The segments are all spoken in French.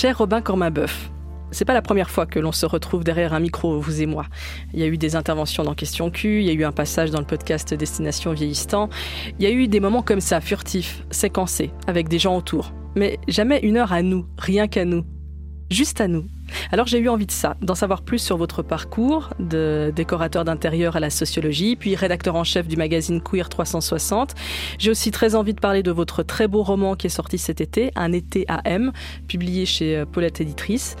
Cher Robin Cormabeuf, c'est pas la première fois que l'on se retrouve derrière un micro, vous et moi. Il y a eu des interventions dans Question Q, il y a eu un passage dans le podcast Destination Vieillissant, il y a eu des moments comme ça, furtifs, séquencés, avec des gens autour. Mais jamais une heure à nous, rien qu'à nous. Juste à nous. Alors j'ai eu envie de ça, d'en savoir plus sur votre parcours, de décorateur d'intérieur à la sociologie, puis rédacteur en chef du magazine Queer 360. J'ai aussi très envie de parler de votre très beau roman qui est sorti cet été, Un été à M, publié chez Paulette Éditrice.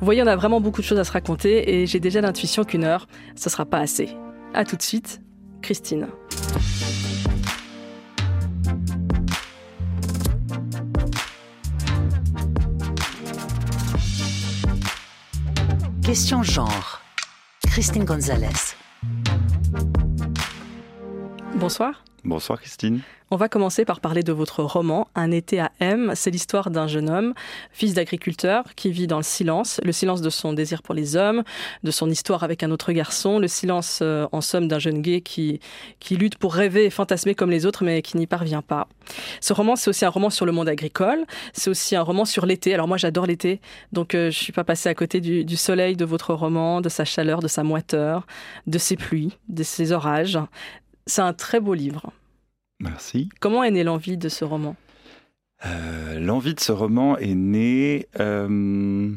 Vous voyez, on a vraiment beaucoup de choses à se raconter et j'ai déjà l'intuition qu'une heure, ce sera pas assez. À tout de suite, Christine. Question genre. Christine Gonzalez. Bonsoir. Bonsoir Christine. On va commencer par parler de votre roman Un été à M. C'est l'histoire d'un jeune homme, fils d'agriculteur, qui vit dans le silence, le silence de son désir pour les hommes, de son histoire avec un autre garçon, le silence euh, en somme d'un jeune gay qui, qui lutte pour rêver et fantasmer comme les autres mais qui n'y parvient pas. Ce roman, c'est aussi un roman sur le monde agricole, c'est aussi un roman sur l'été. Alors moi j'adore l'été, donc euh, je suis pas passée à côté du, du soleil de votre roman, de sa chaleur, de sa moiteur, de ses pluies, de ses orages. C'est un très beau livre. Merci. Comment est née l'envie de ce roman? Euh, L'envie de ce roman est née euh,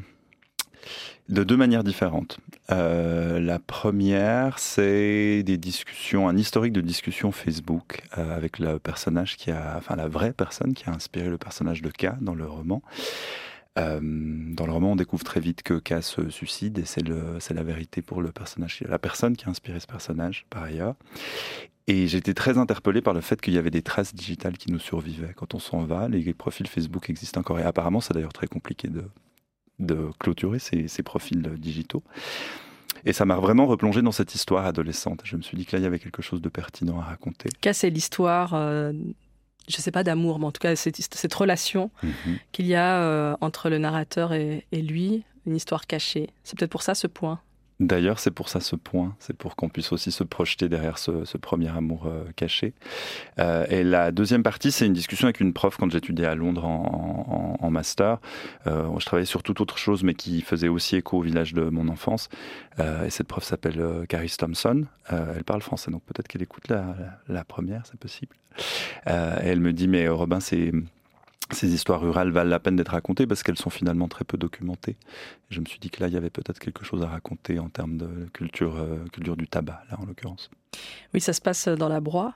de deux manières différentes. Euh, la première, c'est des discussions, un historique de discussions Facebook avec le personnage qui a, enfin la vraie personne qui a inspiré le personnage de K dans le roman. Dans le roman, on découvre très vite que K se suicide et c'est la vérité pour le personnage, la personne qui a inspiré ce personnage par ailleurs. Et j'étais très interpellé par le fait qu'il y avait des traces digitales qui nous survivaient. Quand on s'en va, les profils Facebook existent encore. Et apparemment, c'est d'ailleurs très compliqué de, clôturer ces, profils digitaux. Et ça m'a vraiment replongé dans cette histoire adolescente. Je me suis dit que là, il y avait quelque chose de pertinent à raconter. Casser l'histoire, euh, je ne sais pas d'amour, mais en tout cas, cette, cette relation mm -hmm. qu'il y a euh, entre le narrateur et, et lui, une histoire cachée. C'est peut-être pour ça ce point. D'ailleurs, c'est pour ça ce point, c'est pour qu'on puisse aussi se projeter derrière ce, premier amour euh, caché. Euh, et la deuxième partie, c'est une discussion avec une prof quand j'étudiais à Londres en, master. Euh, je travaillais sur toute autre chose, mais qui faisait aussi écho au village de mon enfance. Euh, et cette prof s'appelle Caris Thompson. Elle parle français, donc peut-être qu'elle écoute la, la, première, c'est possible. et elle me dit, mais Robin, c'est ces histoires rurales valent la peine d'être racontées parce qu'elles sont finalement très peu documentées. je me suis dit que là, il y avait peut-être quelque chose à raconter en termes de culture, euh, culture du tabac, là en l'occurrence. Oui, ça se passe dans la broie.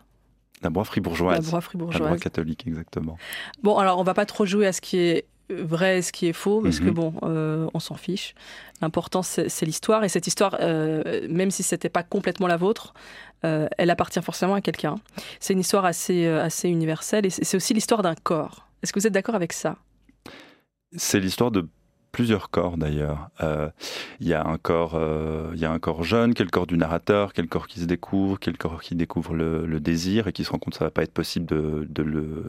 La broie fribourgeoise. La broie fribourgeoise. La catholique, exactement. Bon, alors on va pas trop jouer à ce qui est vrai et ce qui est faux, parce mm -hmm. que bon, euh, on s'en fiche. L'important, c'est l'histoire. Et cette histoire, euh, même si c'était pas complètement la vôtre, euh, elle appartient forcément à quelqu'un. C'est une histoire assez, assez universelle et c'est aussi l'histoire d'un corps. Est-ce que vous êtes d'accord avec ça? C'est l'histoire de plusieurs corps d'ailleurs. Euh, il y a un corps, euh, y a un corps jeune, quel corps du narrateur, quel corps qui se découvre, quel corps qui découvre le, désir et qui se rend compte que ça va pas être possible de, de le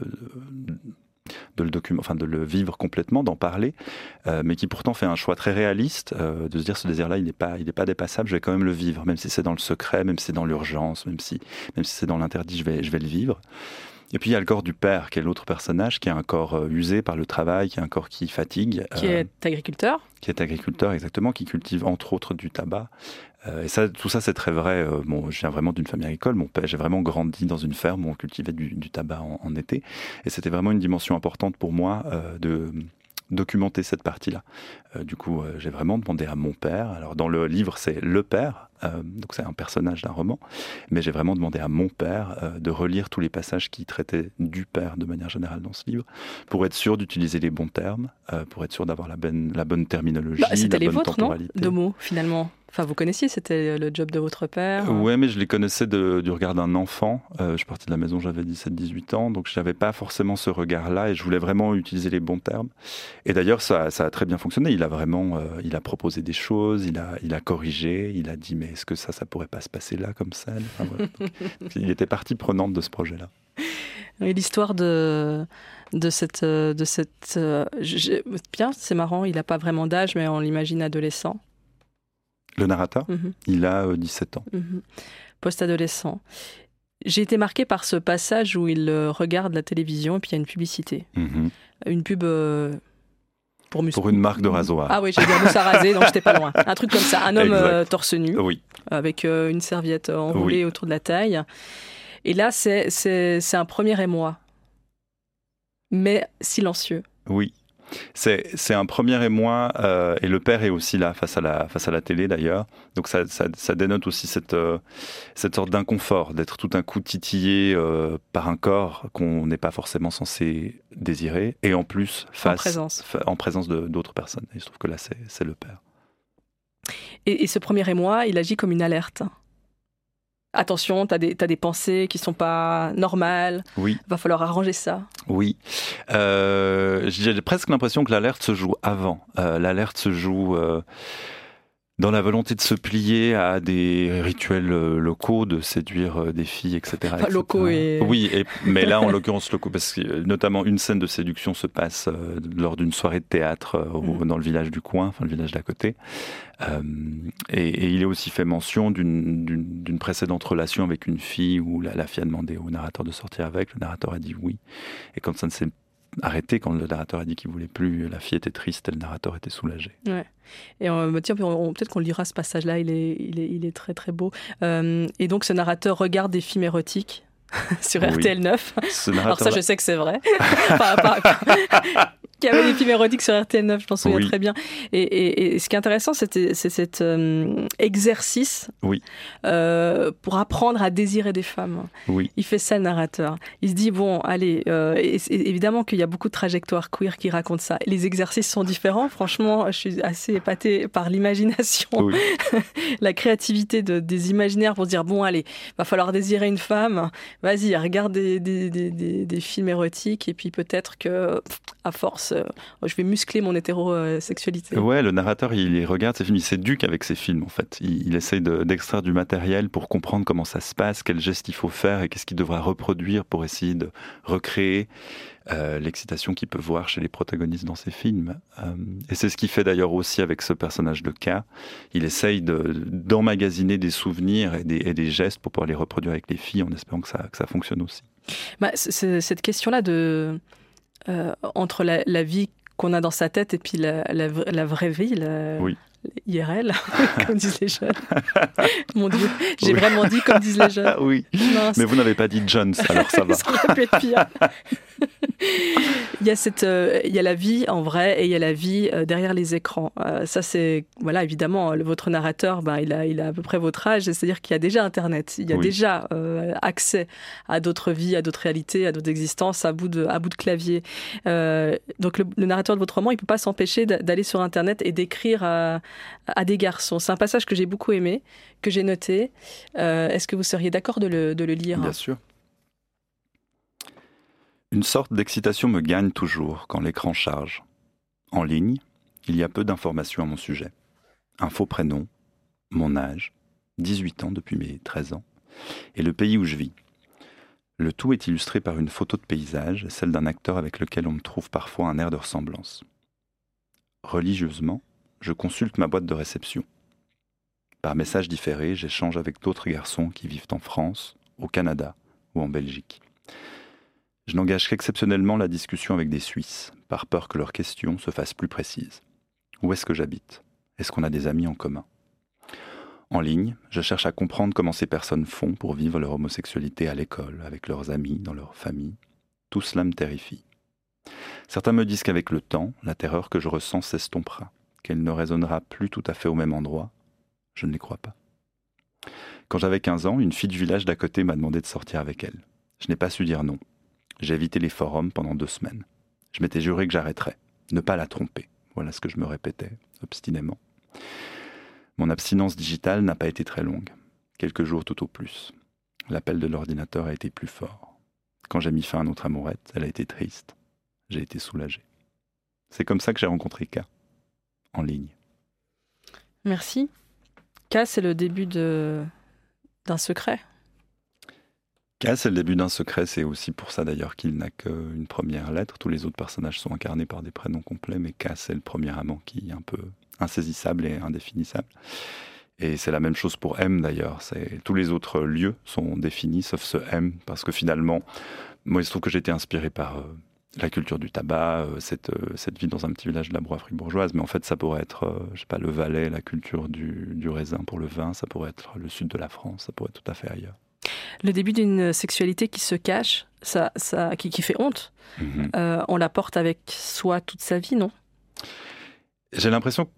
de le document, enfin de le vivre complètement, d'en parler, euh, mais qui pourtant fait un choix très réaliste euh, de se dire ce désir-là, il n'est pas, il n'est pas dépassable, je vais quand même le vivre, même si c'est dans le secret, même si c'est dans l'urgence, même si, même si c'est dans l'interdit, je vais, je vais le vivre. Et puis il y a le corps du père, qui est l'autre personnage, qui a un corps euh, usé par le travail, qui a un corps qui fatigue. Qui euh, est agriculteur Qui est agriculteur, exactement, qui cultive entre autres du tabac. Euh, et ça, tout ça, c'est très vrai. Euh, bon, je viens vraiment d'une famille agricole. Mon père, j'ai vraiment grandi dans une ferme où on cultivait du, du tabac en, en, été. Et c'était vraiment une dimension importante pour moi euh, de documenter cette partie-là. Euh, du coup, euh, j'ai vraiment demandé à mon père. Alors, dans le livre, c'est le père, euh, donc c'est un personnage d'un roman, mais j'ai vraiment demandé à mon père de relire tous les passages qui traitaient du père de manière générale dans ce livre, pour être sûr d'utiliser les bons termes, pour être sûr d'avoir la, bonne, la bonne terminologie. Bah, c'était les vôtres, non? De mots, finalement Enfin, vous connaissiez, c'était le job de votre père euh... Ouais, mais je les connaissais de, du regard d'un enfant. Euh, je suis parti de la maison, j'avais 17-18 ans, donc je n'avais pas forcément ce regard-là et je voulais vraiment utiliser les bons termes. Et d'ailleurs, ça, ça, a très bien fonctionné. Il a vraiment, euh, il a proposé des choses, il a, il a corrigé, il a dit mais est-ce que ça, ça pourrait pas se passer là comme ça? Enfin, voilà. donc, Il était partie prenante de ce projet-là. Et l'histoire de de cette de cette euh, bien c'est marrant il n'a pas vraiment d'âge mais on l'imagine adolescent le narrateur, mm -hmm. il a euh, 17 ans. Mm -hmm. Post-adolescent. J'ai été marqué par ce passage où il euh, regarde la télévision et puis il y a une publicité. Mm -hmm. Une pub. Euh... pour, pour une marque de rasoir. Ah oui, j'ai un mousse à raser, donc j'étais pas loin. Un truc comme ça, un homme euh, torse nu, Oui, avec euh, une serviette enroulée Oui. autour de la taille. Et là, c'est un premier émoi, mais silencieux. oui. C'est c'est un premier émoi, euh, et le père est aussi là, face à la, face à la télé d'ailleurs. Donc ça, ça, ça dénote aussi cette, euh, cette sorte d'inconfort, d'être tout d'un coup titillé euh, par un corps qu'on n'est pas forcément censé désirer, et en plus face, présence. en présence de- d'autres personnes. Et je trouve que là, c'est c'est le père. Et, et ce premier émoi, il agit comme une alerte. Attention, des, t'as des pensées qui sont pas normales, Oui. va falloir arranger ça. Oui, Euh, j'ai presque l'impression que l'alerte se joue avant. Euh, l'alerte se joue euh, dans la volonté de se plier à des rituels euh, locaux, de séduire euh, des filles, etc. Etc. locaux et- Oui, et- mais là, en l'occurrence, locaux, parce que euh, notamment une scène de séduction se passe euh, lors d'une soirée de théâtre euh, Mhm. dans le village du coin, enfin le village d'à côté. Euh, et, et il est aussi fait mention d'une précédente relation avec une fille où la, la fille a demandé au narrateur de sortir avec, le narrateur a dit oui. Et quand ça ne s'est arrêté, quand le narrateur a dit qu'il voulait plus, la fille était triste et le narrateur était soulagé. Et on, bah, tiens, peut-être qu'on lira ce passage-là, il est, il, est, il est très très beau. Euh, et donc ce narrateur regarde des films érotiques sur Oui. RTL 9. Ce Alors ça, je sais que c'est vrai. Enfin, pas- pas- Qu'il y avait des films érotiques sur RTL 9, je m'en souviens Oui. très bien. Et, et- et ce qui est intéressant, c'est cet euh, exercice Oui. euh, pour apprendre à désirer des femmes. Oui, Il fait ça, le narrateur. Il se dit, bon, allez, euh, et évidemment qu'il y a beaucoup de trajectoires queer qui racontent ça. Les exercices sont différents. Franchement, je suis assez épatée par l'imagination, la créativité de- des imaginaires pour se dire, bon, allez, va falloir désirer une femme. Vas-y, regarde des, des- des- des- des films érotiques et puis peut-être que, à force, euh, je vais muscler mon hétérosexualité. Ouais, le narrateur, il regarde ces films, il s'éduque avec ces films en fait. Il, il essaye de- d'extraire du matériel pour comprendre comment ça se passe, quels gestes il faut faire et qu'est-ce qu'il devra reproduire pour essayer de recréer euh, l'excitation qu'il peut voir chez les protagonistes dans ces films. Euh, et c'est ce qu'il fait d'ailleurs aussi avec ce personnage de K. Il essaye de- d'emmagasiner des souvenirs et des, et des gestes pour pouvoir les reproduire avec les filles en espérant que ça, que ça fonctionne aussi. Bah, cette question-là de euh, entre la, la vie qu'on a dans sa tête et puis la, la la vraie vie, la, Oui. IRL, comme disent les jeunes. Mon Dieu, j'ai Oui. vraiment dit comme disent les jeunes. Oui, Mince. mais vous n'avez pas dit Jones, alors ça va. Ça aurait pu être pire. il y a cette, euh, il y a la vie en vrai et il y a la vie euh, derrière les écrans. Euh, ça c'est, voilà, évidemment, le- votre narrateur, ben, il a, il a à peu près votre âge, c'est-à-dire qu'il y a déjà Internet, il y a Oui. déjà accès à d'autres vies, à d'autres réalités, à d'autres existences, à bout de, à bout de clavier. Donc le, le narrateur de votre roman, il peut pas s'empêcher d'a- d'aller sur Internet et d'écrire à, des garçons. C'est un passage que j'ai beaucoup aimé, que j'ai noté. Euh, Est-ce que vous seriez d'accord de le, de le lire? Bien sûr. Une sorte d'excitation me gagne toujours quand l'écran charge. En ligne, il y a peu d'informations à mon sujet. Un faux prénom, mon âge, 18 ans depuis mes 13 ans, et le pays où je vis. Le tout est illustré par une photo de paysage, celle d'un acteur avec lequel on me trouve parfois un air de ressemblance. Religieusement, je consulte ma boîte de réception. Par message différé, j'échange avec d'autres garçons qui vivent en France, au Canada ou en Belgique. Je n'engage qu'exceptionnellement la discussion avec des Suisses, par peur que leurs questions se fassent plus précises. Où est-ce que j'habite? Est-ce qu'on a des amis en commun? En ligne, je cherche à comprendre comment ces personnes font pour vivre leur homosexualité à l'école, avec leurs amis, dans leur famille. Tout cela me terrifie. Certains me disent qu'avec le temps, la terreur que je ressens s'estompera, qu'elle ne résonnera plus tout à fait au même endroit. Je ne les crois pas. Quand j'avais 15 ans, une fille du village d'à côté m'a demandé de sortir avec elle. Je n'ai pas su dire non. J'ai évité les forums pendant deux semaines. Je m'étais juré que j'arrêterais, ne pas la tromper. Voilà ce que je me répétais, obstinément. Mon abstinence digitale n'a pas été très longue, quelques jours tout au plus. L'appel de l'ordinateur a été plus fort. Quand j'ai mis fin à notre amourette, elle a été triste. J'ai été soulagé. C'est comme ça que j'ai rencontré K, en ligne. Merci. K, c'est le début de d'un secret? K, c'est le début d'un secret, c'est aussi pour ça d'ailleurs qu'il n'a qu'une première lettre. Tous les autres personnages sont incarnés par des prénoms complets, mais K, c'est le premier amant qui est un peu insaisissable et indéfinissable. Et c'est la même chose pour M d'ailleurs. C'est tous les autres lieux sont définis sauf ce M parce que finalement, moi il se trouve que j'ai été inspiré par euh, la culture du tabac, cette, cette vie dans un petit village de la broie bourgeoise. Mais en fait, ça pourrait être, je sais pas, le Valais, la culture du, du raisin pour le vin, ça pourrait être le sud de la France, ça pourrait être tout à fait ailleurs. Le début d'une sexualité qui se cache, ça, ça, qui, qui fait honte, Mhm. euh, on la porte avec soi toute sa vie, non? J'ai l'impression.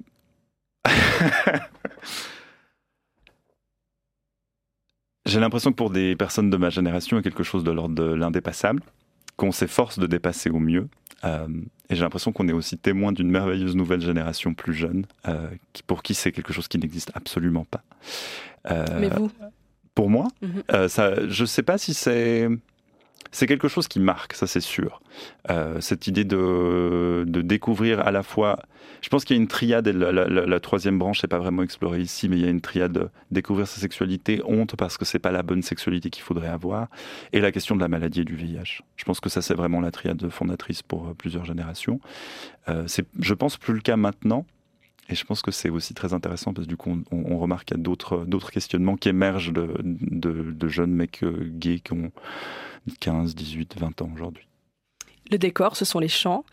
J'ai l'impression que pour des personnes de ma génération, il y a quelque chose de l'ordre de l'indépassable, qu'on s'efforce de dépasser au mieux. Euh, et j'ai l'impression qu'on est aussi témoin d'une merveilleuse nouvelle génération plus jeune, euh, qui, pour qui c'est quelque chose qui n'existe absolument pas. Euh, Mais vous Pour moi, Mhm. ça, je ne sais pas si c'est. C'est quelque chose qui marque, ça c'est sûr. Euh, cette idée de, de découvrir à la fois. Je pense qu'il y a une triade, et la, troisième branche n'est pas vraiment explorée ici, mais il y a une triade de découvrir sa sexualité, honte parce que c'est pas la bonne sexualité qu'il faudrait avoir, et la question de la maladie et du VIH. Je pense que ça c'est vraiment la triade fondatrice pour euh, plusieurs générations. Euh, c'est, je pense, plus le cas maintenant. Et je pense que c'est aussi très intéressant parce que du coup, on, remarque qu'il y a d'autres, questionnements qui émergent de, de- jeunes mecs euh, gays qui ont 15, 18, 20 ans aujourd'hui. Le décor, ce sont les champs.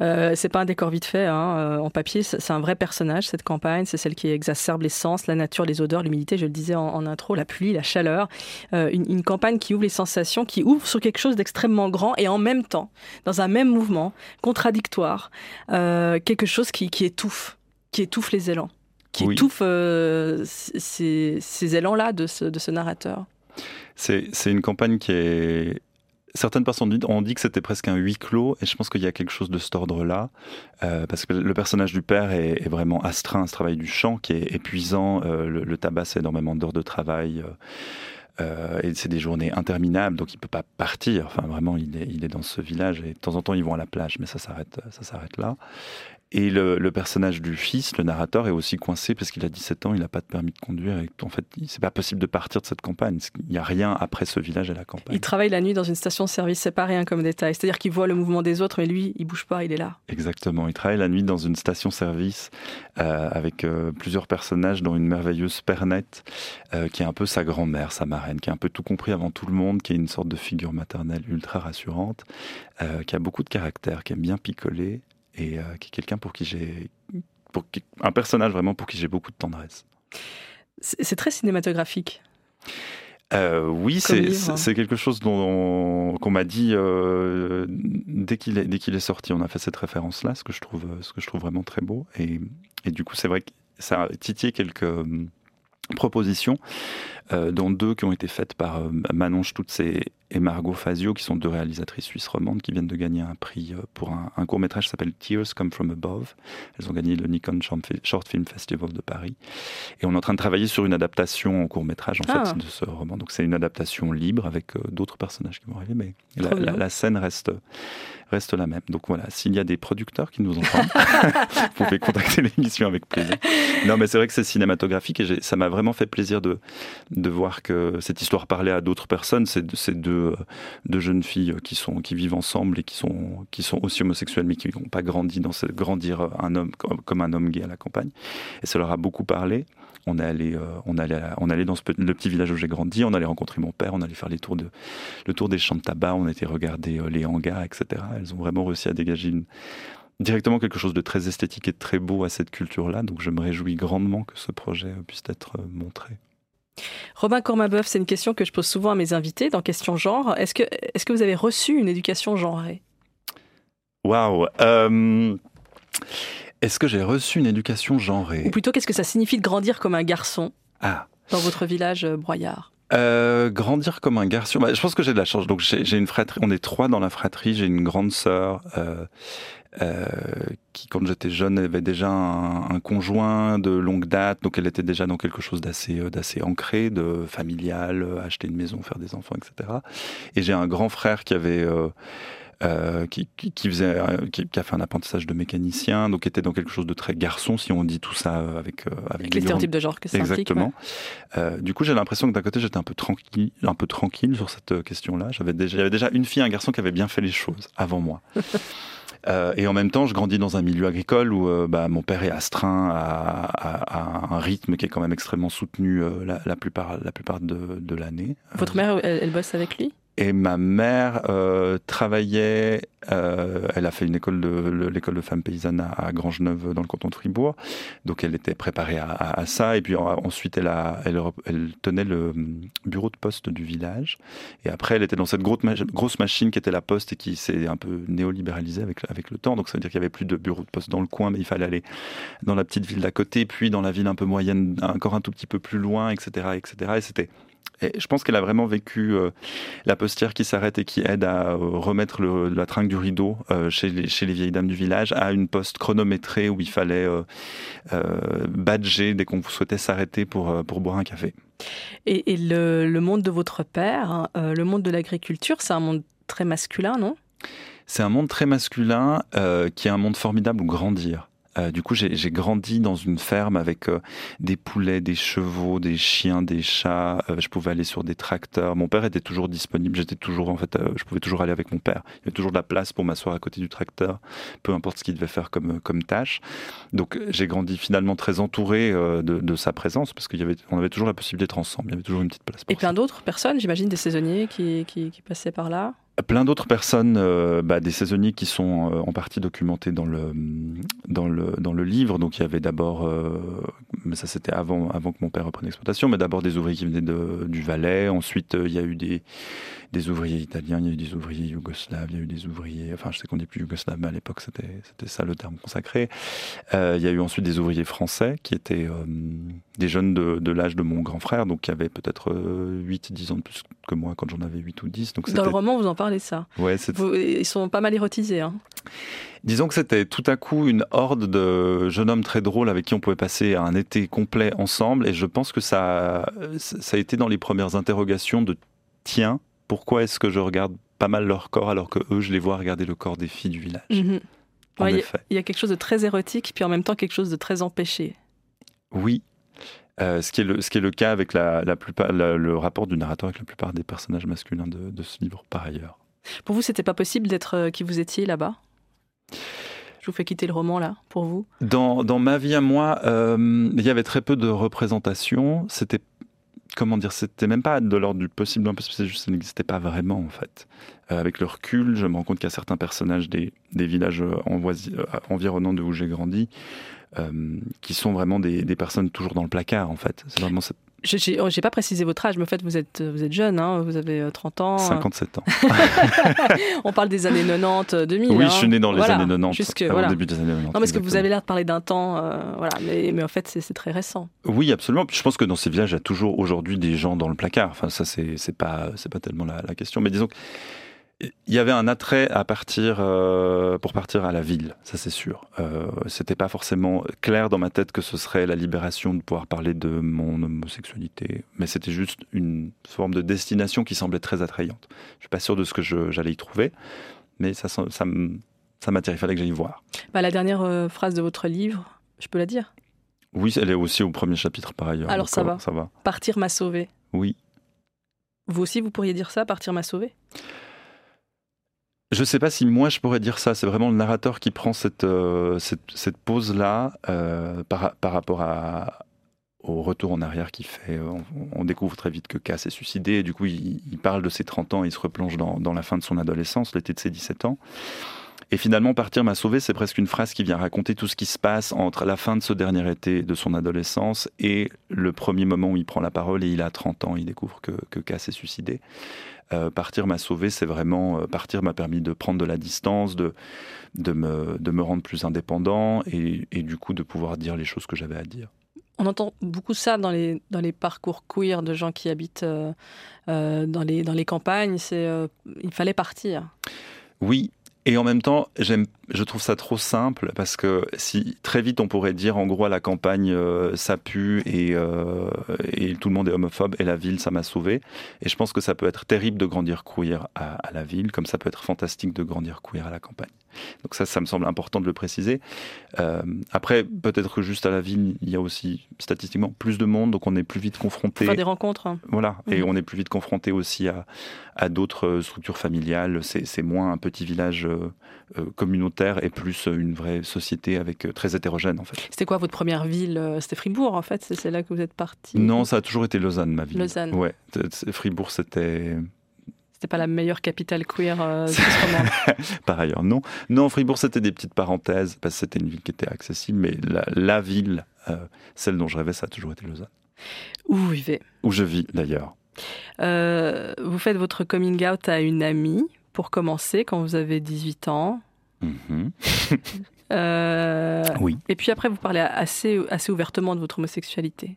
Euh, c'est pas un décor vite fait hein, euh, en papier. C'est un vrai personnage. Cette campagne, c'est celle qui exacerbe les sens, la nature, les odeurs, l'humidité. Je le disais en, intro, la pluie, la chaleur. Euh, une, campagne qui ouvre les sensations, qui ouvre sur quelque chose d'extrêmement grand et en même temps, dans un même mouvement contradictoire, quelque chose qui, qui étouffe, qui étouffe les élans, qui Oui. étouffe euh, ces, ces élans-là de ce, de ce narrateur. C'est, une campagne qui est. Certaines personnes ont dit, que c'était presque un huis clos, et je pense qu'il y a quelque chose de cet ordre-là, euh, parce que le personnage du père est, est vraiment astreint à ce travail du champ qui est épuisant. euh, le, le tabac, c'est énormément d'heures de travail. euh, et c'est des journées interminables, donc il peut pas partir. Enfin, vraiment, il est, il est dans ce village et de temps en temps, ils vont à la plage, mais ça s'arrête, ça s'arrête là. Et le, le personnage du fils, le narrateur, est aussi coincé parce qu'il a 17 ans, il n'a pas de permis de conduire. Et en fait, c'est pas possible de partir de cette campagne. Il n'y a rien après ce village et la campagne. Il travaille la nuit dans une station-service, c'est pas rien comme détail. C'est-à-dire qu'il voit le mouvement des autres, mais lui, il bouge pas, il est là. Exactement. Il travaille la nuit dans une station-service euh, avec euh, plusieurs personnages, dont une merveilleuse pernette euh, qui est un peu sa grand-mère, sa marraine, qui a un peu tout compris avant tout le monde, qui est une sorte de figure maternelle ultra rassurante, qui a beaucoup de caractère, qui aime bien picoler et euh, qui est quelqu'un pour qui j'ai. Un personnage vraiment pour qui j'ai beaucoup de tendresse. C'est très cinématographique. Euh, oui, c'est quelque chose dont on- qu'on m'a dit euh, dès qu'il est dès qu'il est sorti. On a fait cette référence là, ce que je trouve ce que je trouve vraiment très beau. Et, et du coup, c'est vrai que ça a titillé quelques propositions, euh, dont deux qui ont été faites par euh, Manon Stutz et, et Margot Fazio, qui sont deux réalisatrices suisses romandes qui viennent de gagner un prix euh, pour un, un court métrage qui s'appelle Tears Come From Above. Elles ont gagné le Nikon Short Fi- Short Film Festival de Paris. Et on est en train de travailler sur une adaptation en court métrage en Ah. fait de ce roman. Donc c'est une adaptation libre avec euh, d'autres personnages qui vont arriver, mais la scène reste reste la même. Donc voilà, s'il y a des producteurs qui nous entendent, vous pouvez contacter l'émission avec plaisir. Non, mais c'est vrai que c'est cinématographique et ça m'a vraiment fait plaisir de de voir que cette histoire parlait à d'autres personnes. Ces deux deux jeunes filles qui sont qui vivent ensemble et qui sont qui sont aussi homosexuelles mais qui n'ont pas grandi dans grandir un homme comme, un homme gay à la campagne. Et ça leur a beaucoup parlé. On est allé, euh, on est on est dans le petit village où j'ai grandi. On allait rencontrer mon père. On allait faire les tours de, le tour des champs de tabac. On était regarder euh, les hangars, etc. Elles ont vraiment réussi à dégager une- directement quelque chose de très esthétique et de très beau à cette culture-là. Donc je me réjouis grandement que ce projet puisse être euh, montré. Robin Cormabeuf, c'est une question que je pose souvent à mes invités dans Question Genre. Est-ce que, est que vous avez reçu une éducation genrée? Waouh. Euh, Est-ce que j'ai reçu une éducation Ou genrée plutôt, qu'est-ce que ça signifie de grandir comme un garçon Ah. dans votre village euh, broyard? Euh, grandir comme un garçon. Bah, je pense que j'ai de la chance. Donc j'ai une fratrie. On est trois dans la fratrie. J'ai une grande sœur euh, euh, qui, quand j'étais jeune, avait déjà un, un conjoint de longue date. Donc elle était déjà dans quelque chose d'assez euh, d'assez ancré, de familial, euh, acheter une maison, faire des enfants, etc. Et j'ai un grand frère qui avait euh, qui, qui, qui faisait, euh, qui, qui a fait un apprentissage de mécanicien, donc était dans quelque chose de très garçon, si on dit tout ça euh, avec euh, Avec des les stéréotypes de genre que ça implique, Exactement. Euh, du coup, j'ai l'impression que d'un côté, j'étais un peu tranquille, un peu tranquille sur cette question-là. J'avais déjà, déjà une fille, un garçon qui avait bien fait les choses avant moi. Euh, et en même temps, je grandis dans un milieu agricole où euh, bah, mon père est astreint à, à- à un rythme qui est quand même extrêmement soutenu euh, la, la plupart, la plupart de, de l'année. Votre mère, elle, elle bosse avec lui? Et ma mère euh, travaillait, euh, elle a fait une école de l'école de femmes paysannes à, Grangeneuve dans le canton de Fribourg, donc elle était préparée à, à, à ça. Et puis ensuite, elle, a, elle, elle, tenait le hum, bureau de poste du village. Et après, elle était dans cette grosse, grosse machine qui était la poste et qui s'est un peu néolibéralisée avec, avec le temps. Donc ça veut dire qu'il y avait plus de bureau de poste dans le coin, mais il fallait aller dans la petite ville d'à côté, puis dans la ville un peu moyenne, encore un tout petit peu plus loin, etc., etc. Et c'était et je pense qu'elle a vraiment vécu euh, la postière qui s'arrête et qui aide à euh, remettre le, la trinque du rideau euh, chez, les, chez les vieilles dames du village à une poste chronométrée où il fallait badger dès qu'on souhaitait s'arrêter pour, pour boire un café. Et, et le, le, monde de votre père, hein, le monde de l'agriculture, c'est un monde très masculin, non? C'est un monde très masculin qui est un monde formidable où grandir. Euh, du coup, j'ai grandi dans une ferme avec euh, des poulets, des chevaux, des chiens, des chats. Euh, je pouvais aller sur des tracteurs. Mon père était toujours disponible. J'étais toujours, en fait, je pouvais toujours aller avec mon père. Il y avait toujours de la place pour m'asseoir à côté du tracteur, peu importe ce qu'il devait faire comme comme tâche. Donc, j'ai grandi finalement très entouré de, de, sa présence parce y avait, on avait toujours la possibilité d'être ensemble. Il y avait toujours une petite place. Et plein d'autres personnes, j'imagine, des saisonniers qui, qui, qui passaient par là? Plein d'autres personnes, euh, bah, des saisonniers qui sont euh, en partie documentés dans le, dans le, dans le livre. Donc il y avait d'abord, euh, mais ça c'était avant, avant que mon père reprenne l'exploitation, mais d'abord des ouvriers qui venaient de, du Valais. Ensuite il y a eu des, des ouvriers italiens, il y a eu des ouvriers yougoslaves, il y a eu des ouvriers, enfin je sais qu'on dit plus yougoslave, mais à l'époque c'était, c'était ça le terme consacré. il y a eu ensuite des ouvriers français qui étaient des jeunes de, de l'âge de mon grand frère, donc qui avaient peut-être 8-10 ans de plus que moi quand j'en avais 8 ou 10. Donc dans le roman vous en parlez ça. Ouais, Vous, ils sont pas mal érotisés. Hein. Disons que c'était tout à coup une horde de jeunes hommes très drôles avec qui on pouvait passer un été complet ensemble. Et je pense que ça, ça a été dans les premières interrogations de tiens, pourquoi est-ce que je regarde pas mal leur corps alors que eux, je les vois regarder le corps des filles du village. Mm-hmm. Il y, a quelque chose de très érotique, puis en même temps quelque chose de très empêché. Oui, euh, ce, qui est le, ce qui est le cas avec la, la plupart, la, le rapport du narrateur avec la plupart des personnages masculins de, de ce livre, par ailleurs. Pour vous, c'était pas possible d'être euh, qui vous étiez là-bas? Je vous fais quitter le roman là, pour vous Dans, dans ma vie à moi, euh, il y avait très peu de représentation. C'était comment dire, c'était même pas de l'ordre du possible ou impossible, c'est juste ça n'existait pas vraiment en fait. Euh, avec le recul, je me rends compte qu'il y a certains personnages des, des villages euh, environnants de où j'ai grandi euh, qui sont vraiment des, des, personnes toujours dans le placard en fait. C'est vraiment cette... Je n'ai pas précisé votre âge, mais en fait, vous êtes, vous êtes jeune, hein, vous avez 30 ans. 57 ans. On parle des années 90, 2000. Oui, hein. je suis né dans les voilà. années 90, Jusque, voilà. début des années 90. Non, parce que vous avez l'air de parler d'un temps, euh, voilà, mais, mais, en fait, c'est très récent. Oui, absolument. Je pense que dans ces villages, il y a toujours aujourd'hui des gens dans le placard. Enfin, ça, c'est pas, pas tellement la, la question. Mais disons que il y avait un attrait à partir euh, pour partir à la ville, ça c'est sûr. Euh, C'était pas forcément clair dans ma tête que ce serait la libération de pouvoir parler de mon homosexualité, mais c'était juste une forme de destination qui semblait très attrayante. Je suis pas sûr de ce que j'allais y trouver, mais ça, ça, ça il fallait que j'aille voir. Bah, la dernière euh, phrase de votre livre, je peux la dire? Oui, elle est aussi au premier chapitre par ailleurs. Alors ça, euh, va. ça va. Partir m'a sauvé. Oui. Vous aussi, vous pourriez dire ça, partir m'a sauvé? Je ne sais pas si moi je pourrais dire ça. C'est vraiment le narrateur qui prend cette, euh, cette, pause-là euh, par, par rapport au retour en arrière qu'il fait. On, découvre très vite que K s'est suicidé. Et du coup, il, parle de ses 30 ans. Il se replonge dans, dans la fin de son adolescence, l'été de ses 17 ans. Et finalement, Partir m'a sauvé, c'est presque une phrase qui vient raconter tout ce qui se passe entre la fin de ce dernier été de son adolescence et le premier moment où il prend la parole et il a 30 ans, il découvre que, que K s'est suicidé. Euh, partir m'a sauvé, c'est vraiment euh, partir m'a permis de prendre de la distance, de, de, me, de me rendre plus indépendant et, et du coup de pouvoir dire les choses que j'avais à dire. On entend beaucoup ça dans les, dans les parcours queer de gens qui habitent euh, dans, les, dans les campagnes. C'est il fallait partir. Oui, et en même temps, j'aime, je trouve ça trop simple parce que si très vite on pourrait dire en gros à la campagne euh, ça pue et, euh, et, tout le monde est homophobe et la ville ça m'a sauvé. Et je pense que ça peut être terrible de grandir queer à, à, la ville, comme ça peut être fantastique de grandir queer à la campagne. Donc ça, ça me semble important de le préciser. Euh, après, peut-être que juste à la ville, il y a aussi statistiquement plus de monde, donc on est plus vite confronté. Faire des rencontres. Hein. Voilà, mmh. et on est plus vite confronté aussi à, à d'autres structures familiales. C'est moins un petit village euh, communautaire et plus une vraie société avec euh, très hétérogène en fait. C'était quoi votre première ville? C'était Fribourg en fait C'est là que vous êtes parti? Non, ça a toujours été Lausanne ma ville. Lausanne. Ouais, Fribourg c'était C'était pas la meilleure capitale queer euh, Suisse romande. Par ailleurs, non. Non, Fribourg, c'était des petites parenthèses, parce que c'était une ville qui était accessible, mais la, la ville, euh, celle dont je rêvais, ça a toujours été Lausanne. Où vous vivez? Où je vis, d'ailleurs. Euh, Vous faites votre coming out à une amie, pour commencer, quand vous avez 18 ans. Mhm. Euh, Oui. Et puis après, vous parlez assez, assez ouvertement de votre homosexualité.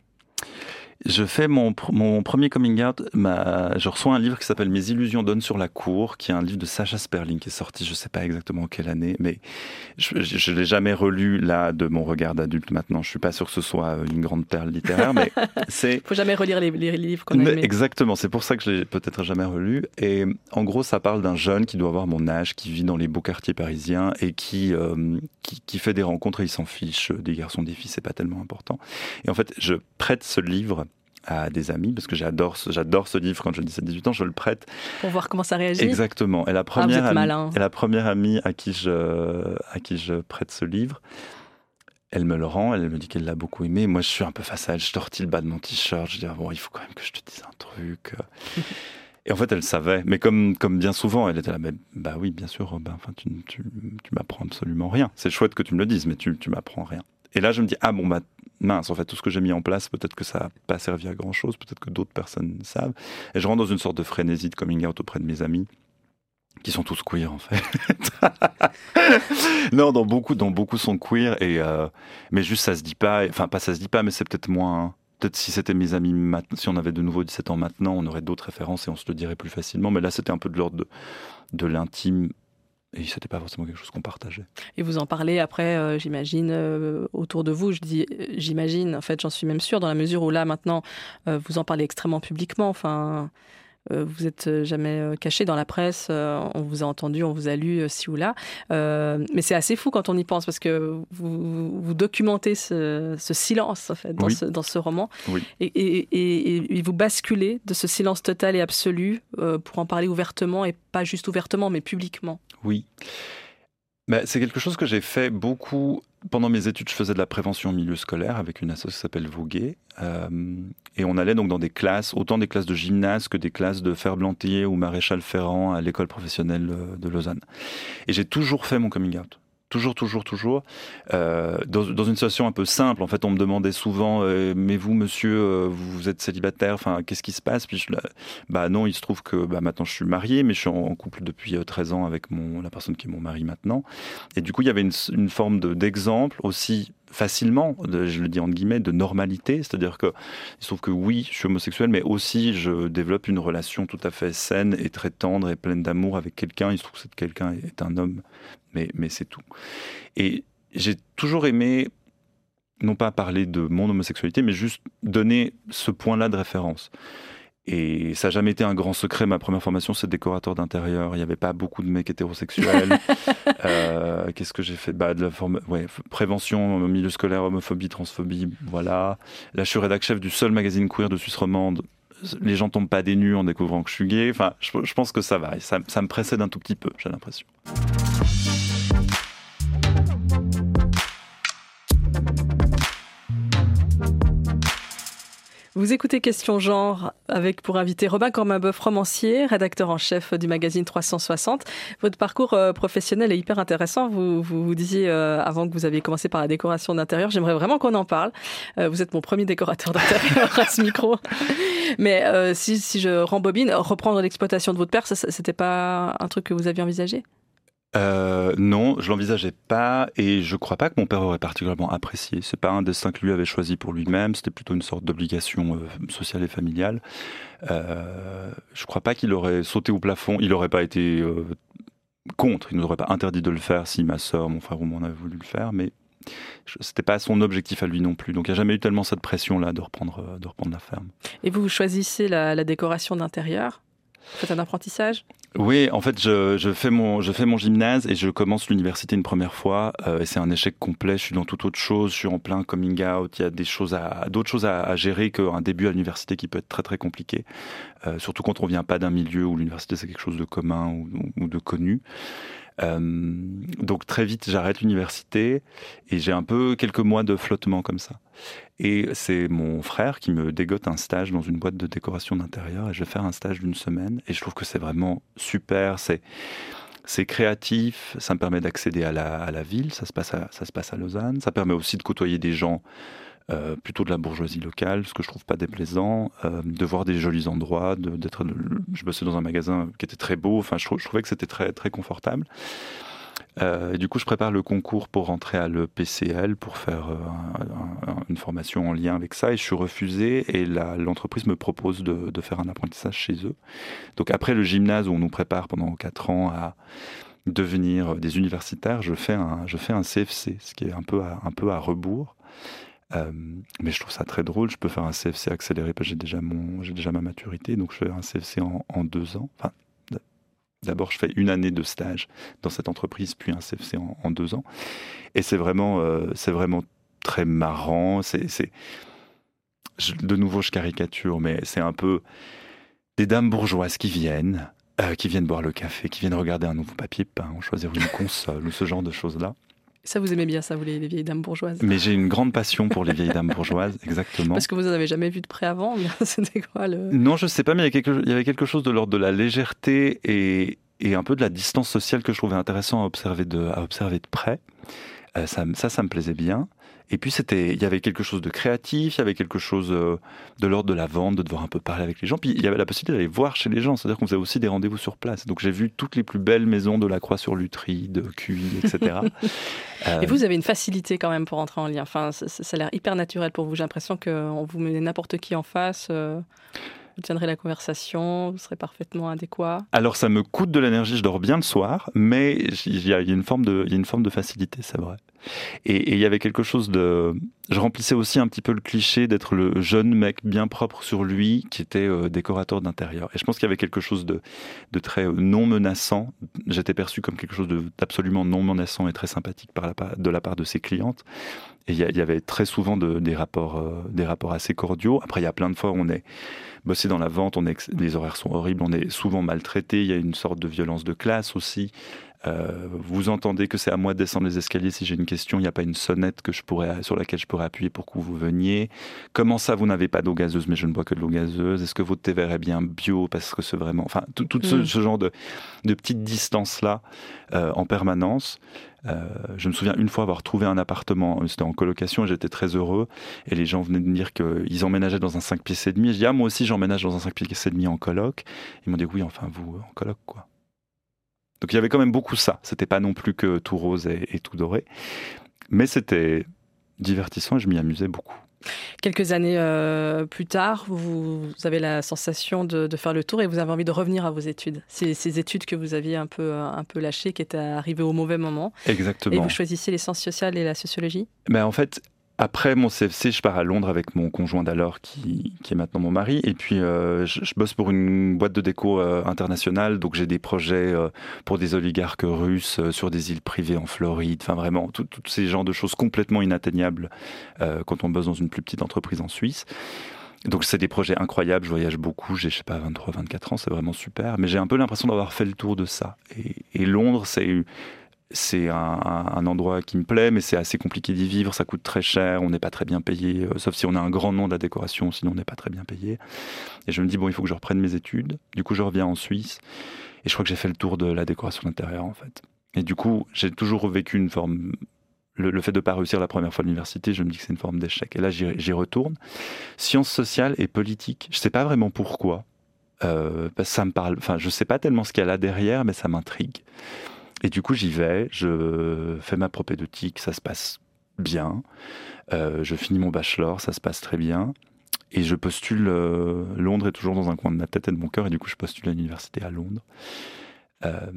Je fais mon, mon premier coming out. Ma, je reçois un livre qui s'appelle Mes illusions donnent sur la cour, qui est un livre de Sacha Sperling qui est sorti, je ne sais pas exactement en quelle année, mais je ne l'ai jamais relu là de mon regard d'adulte maintenant. Je suis pas sûr que ce soit une grande perle littéraire, mais c'est faut jamais relire les, les livres qu'on a aimés. Exactement, c'est pour ça que je l'ai peut-être jamais relu. Et en gros, ça parle d'un jeune qui doit avoir mon âge, qui vit dans les beaux quartiers parisiens et qui, euh, qui, qui fait des rencontres et il s'en fiche des garçons, des filles, c'est pas tellement important. Et en fait, je prête ce livre à des amis parce que j'adore ce, j'adore ce livre quand j'ai 17-18 ans, je le prête. Pour voir comment ça réagit. Exactement. Et la Ah, première, amie, et la première amie à qui, je, à qui je prête ce livre, elle me le rend, elle me dit qu'elle l'a beaucoup aimé. Moi, je suis un peu face à elle, je tortille le bas de mon t-shirt, je dis, ah bon, il faut quand même que je te dise un truc. Et en fait, elle savait, mais comme, comme bien souvent, elle était là, mais, bah oui, bien sûr, Robin, enfin, tu, tu, tu m'apprends absolument rien. C'est chouette que tu me le dises, mais tu, tu m'apprends rien. Et là, je me dis, ah bon, bah mince, en fait, tout ce que j'ai mis en place, peut-être que ça n'a pas servi à grand chose, peut-être que d'autres personnes savent. Et je rentre dans une sorte de frénésie de coming out auprès de mes amis, qui sont tous queer, en fait. non, dans beaucoup, dans beaucoup sont queer, et, euh, mais juste ça se dit pas, enfin, pas ça se dit pas, mais c'est peut-être moins. Peut-être si c'était mes amis, si on avait de nouveau 17 ans maintenant, on aurait d'autres références et on se le dirait plus facilement. Mais là, c'était un peu de l'ordre de, de l'intime et c'était pas forcément quelque chose qu'on partageait. Et vous en parlez après, euh, j'imagine, euh, autour de vous. Je dis euh, j'imagine, en fait, j'en suis même sûre, dans la mesure où là, maintenant, vous en parlez extrêmement publiquement. Enfin, vous êtes jamais euh, caché dans la presse, euh, on vous a entendu, on vous a lu euh, ci ou là. Euh, mais c'est assez fou quand on y pense, parce que vous, vous documentez ce, ce silence, en fait, dans, Oui. ce, dans ce roman. Oui. Et, et- et- et vous basculez de ce silence total et absolu euh, pour en parler ouvertement, et pas juste ouvertement, mais publiquement. Oui. Bah, c'est quelque chose que j'ai fait beaucoup. Pendant mes études, je faisais de la prévention au milieu scolaire avec une association qui s'appelle Voguet. Euh, et on allait donc dans des classes, autant des classes de gymnase que des classes de Ferblantier ou Maréchal Ferrand à l'école professionnelle euh, de Lausanne. Et j'ai toujours fait mon coming out. Toujours, toujours, toujours. Euh, dans, une situation un peu simple. En fait, on me demandait souvent euh, Mais vous, monsieur, euh, vous êtes célibataire Enfin, qu'est-ce qui se passe? Puis je, bah non, il se trouve que bah, maintenant je suis marié, mais je suis en, couple depuis euh, 13 ans avec mon, la personne qui est mon mari maintenant. Et du coup, il y avait une, une forme de- d'exemple aussi facilement, je le dis entre guillemets, de normalité. C'est-à-dire que il se trouve que oui, je suis homosexuel, mais aussi je développe une relation tout à fait saine et très tendre et pleine d'amour avec quelqu'un. Il se trouve que quelqu'un est un homme, mais, mais c'est tout. Et j'ai toujours aimé, non pas parler de mon homosexualité, mais juste donner ce point-là de référence. Et ça n'a jamais été un grand secret. Ma première formation, c'est décorateur d'intérieur. Il n'y avait pas beaucoup de mecs hétérosexuels. Euh, Qu'est-ce que j'ai fait? Bah, de la forme... ouais, Prévention au milieu scolaire, homophobie, transphobie, voilà. Là, je suis rédac chef du seul magazine queer de Suisse romande. Les gens tombent pas des nues en découvrant que je suis gay. Enfin, je, je pense que ça va. Et Ça, ça me précède un tout petit peu, j'ai l'impression. Vous écoutez Question Genre avec pour invité Robin Cormaboeuf, romancier, rédacteur en chef du magazine 360. Votre parcours euh, professionnel est hyper intéressant. Vous vous, vous disiez euh, avant que vous aviez commencé par la décoration d'intérieur. J'aimerais vraiment qu'on en parle. Euh, vous êtes mon premier décorateur d'intérieur à ce micro. Mais euh, si, si je rembobine, reprendre l'exploitation de votre père, c'était pas un truc que vous aviez envisagé? Euh, non, je l'envisageais pas et je crois pas que mon père aurait particulièrement apprécié. C'est pas un destin que lui avait choisi pour lui-même, c'était plutôt une sorte d'obligation euh, sociale et familiale. Euh, je crois pas qu'il aurait sauté au plafond, il aurait pas été euh, contre, il nous aurait pas interdit de le faire si ma sœur, mon frère ou moi on avait voulu le faire, mais c'était pas son objectif à lui non plus. Donc il n'y a jamais eu tellement cette reprendre, euh, de reprendre la ferme. Et vous, choisissez la décoration d'intérieur Faites un apprentissage Oui, en fait, je, fais mon, gymnase et je commence l'université une première fois. euh, et c'est un échec complet. Je suis dans toute autre chose. Je suis en plein coming out. Il y a des choses à, d'autres choses à, gérer qu'un début à l'université qui peut être très très compliqué. Euh, surtout quand on vient pas d'un milieu où l'université c'est quelque chose de commun ou de connu. Euh, donc très vite, j'arrête l'université et j'ai un peu quelques mois de flottement comme ça. Et c'est mon frère qui me dégote un stage dans une boîte de décoration d'intérieur et je vais faire un stage d'une semaine et je trouve que c'est vraiment super. C'est c'est créatif, ça me permet d'accéder à la, à la, ville, ça se, passe à, ça se passe à Lausanne, ça permet aussi de côtoyer des gens euh, plutôt de la bourgeoisie locale, ce que je trouve pas déplaisant, euh, de voir des jolis endroits, d'être. Je bossais dans un magasin qui était très beau. Enfin, je, trouvais que c'était très très confortable. Euh, du coup, je prépare le concours pour rentrer à l'EPCL pour faire une formation en lien avec ça et je suis refusé et l'entreprise me propose de, faire un apprentissage chez eux. Donc après le gymnase où on nous prépare pendant 4 ans à devenir des universitaires, je fais un, je fais un CFC, ce qui est un peu un peu à rebours. Euh, mais je trouve ça très drôle. Je peux faire un CFC accéléré parce que j'ai déjà, mon, j'ai déjà ma maturité. Donc je fais un CFC en, deux ans. Enfin, d'abord, je fais une année de stage dans cette entreprise, puis un CFC en, deux ans. Et c'est vraiment, euh, c'est vraiment très marrant. C'est, de nouveau, je caricature, mais c'est un peu des dames bourgeoises qui viennent. Euh, qui viennent boire le café, qui viennent regarder un nouveau papier peint, choisir une console ou ce genre de choses-là. Ça, vous aimez bien ça, vous, les, vieilles dames bourgeoises Mais j'ai une grande passion pour les vieilles dames bourgeoises, exactement. Parce que vous n'en avez jamais vu de près avant C'était quoi le... Non, je ne sais pas, mais il y, quelque, il y, avait quelque chose de l'ordre de la légèreté et, et, un peu de la distance sociale que je trouvais intéressant à observer de, à observer de près. Euh, ça, ça, ça me plaisait bien. Et puis c'était, il y avait quelque chose de créatif, il y avait quelque chose euh, de l'ordre de la vente, de devoir un peu parler avec les gens. Puis il y avait la possibilité d'aller voir chez les gens, c'est-à-dire qu'on faisait aussi des rendez-vous sur place. Donc j'ai vu toutes les plus belles maisons de la Croix-sur-Lutry, de QI, etc. euh... Et vous avez une facilité quand même pour entrer en lien. Enfin, ça, ça a l'air hyper naturel pour vous. J'ai l'impression qu'on vous met n'importe qui en face. Euh vous tiendrez la conversation, vous serez parfaitement adéquat. Alors ça me coûte de l'énergie, je dors bien le soir, mais il y a une forme de, facilité, c'est vrai. Et il y avait quelque chose de... Je remplissais aussi un petit peu le cliché d'être le jeune mec bien propre sur lui qui était euh, décorateur d'intérieur. Et je pense qu'il y avait quelque chose de, très euh, non menaçant. J'étais perçu comme quelque chose d'absolument non menaçant et très sympathique de la part de ses clientes. Et il y, avait très souvent euh, des rapports assez cordiaux. Après, il y a plein de fois où on est bossé dans la vente, on est, les horaires sont horribles, on est souvent maltraité. Il y a une sorte de violence de classe aussi. Euh, vous entendez que c'est à moi de descendre les escaliers si j'ai une question. Il n'y a pas une sonnette que je pourrais, sur laquelle je pourrais appuyer pour que vous veniez. Comment ça, vous n'avez pas d'eau gazeuse, mais je ne bois que de l'eau gazeuse Est-ce que votre thé vert est bien bio Parce que c'est vraiment. Enfin, tout, ce, mm. ce, genre de, de petites distances-là euh, en permanence. Euh, je me souviens une fois avoir trouvé un appartement, c'était en colocation et j'étais très heureux. Et les gens venaient de me dire qu'ils emménageaient dans un 5 pieds et demi. Je dis, ah, moi aussi j'emménage dans un 5 pieds et demi en coloc. Ils m'ont dit, oui, enfin vous, en coloc, quoi. Donc il y avait quand même beaucoup ça. C'était pas non plus que tout rose et, tout doré. Mais c'était divertissant et je m'y amusais beaucoup. Quelques années euh, plus tard, vous, avez la sensation de, faire le tour et vous avez envie de revenir à vos études. Ces, ces études que vous aviez un peu, un peu lâchées, qui étaient arrivées au mauvais moment. Exactement. Et vous choisissez les sciences sociales et la sociologie? Ben, En fait, après mon CFC, je pars à Londres avec mon conjoint d'alors, qui, est maintenant mon mari. Et puis, euh, je, bosse pour une boîte de déco euh, internationale. Donc, j'ai des projets euh, pour des oligarques russes sur des îles privées en Floride. Enfin, vraiment, tous ces genres de choses complètement inatteignables quand on bosse dans une plus petite entreprise en Suisse. Donc, c'est des projets incroyables. Je voyage beaucoup. J'ai, je sais pas, 23, 24 ans. C'est vraiment super. Mais j'ai un peu l'impression d'avoir fait le tour de ça. Et, et Londres, c'est c'est un, endroit qui me plaît, mais c'est assez compliqué d'y vivre, ça coûte très cher, on n'est pas très bien payé, euh, sauf si on a un grand nom de la décoration, sinon on n'est pas très bien payé. Et je me dis, bon, il faut que je reprenne mes études. Du coup, je reviens en Suisse, et je crois que j'ai fait le tour de la décoration d'intérieur, en fait. Et du coup, j'ai toujours vécu une forme... Le, fait de ne pas réussir la première fois à l'université, je me dis que c'est une forme d'échec. Et là, j'y retourne. Sciences sociales et politiques, je ne sais pas vraiment pourquoi. Euh, ça me parle, enfin, je sais pas tellement ce qu'il y a là derrière, mais ça m'intrigue. Et du coup, j'y vais, je fais ma propédeutique, ça se passe bien. Euh, je finis mon bachelor, ça se passe très bien. Et je postule, euh, Londres est toujours dans un coin de ma tête et de mon cœur, et du coup, je postule à l'université à Londres. Euh,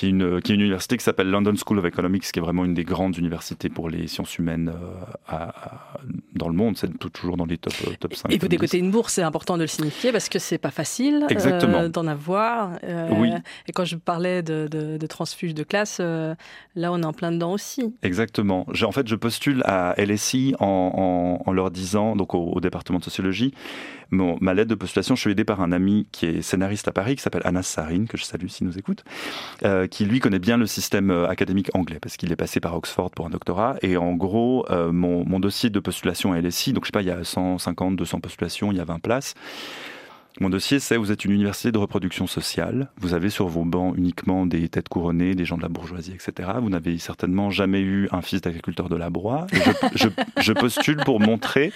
qui est une, qui est une université qui s'appelle London School of Economics, qui est vraiment une des grandes universités pour les sciences humaines euh, à, dans le monde. C'est toujours dans les top, euh, top 5. Et vous décotez une bourse, c'est important de le signifier parce que c'est pas facile euh, d'en avoir. oui. Et quand je parlais de, de, de transfuge de classe, là on est en plein dedans aussi. Exactement. En fait, je postule à LSI en, en, en leur disant, donc au, au département de sociologie, mon, ma lettre de postulation, je suis aidé par un ami qui est scénariste à Paris, qui s'appelle Anas Sarin, que je salue s'il nous écoute, euh, qui lui connaît bien le système euh, académique anglais, parce qu'il est passé par Oxford pour un doctorat. Et en gros, euh, mon, mon, dossier de postulation à LSI, donc je sais pas, il y a 150, 200 postulations, il y a 20 places. Mon dossier, c'est vous êtes une université de reproduction sociale. Vous avez sur vos bancs uniquement des têtes couronnées, des gens de la bourgeoisie, etc. Vous n'avez certainement jamais eu un fils d'agriculteur de la broie. Je, je, je, postule pour montrer,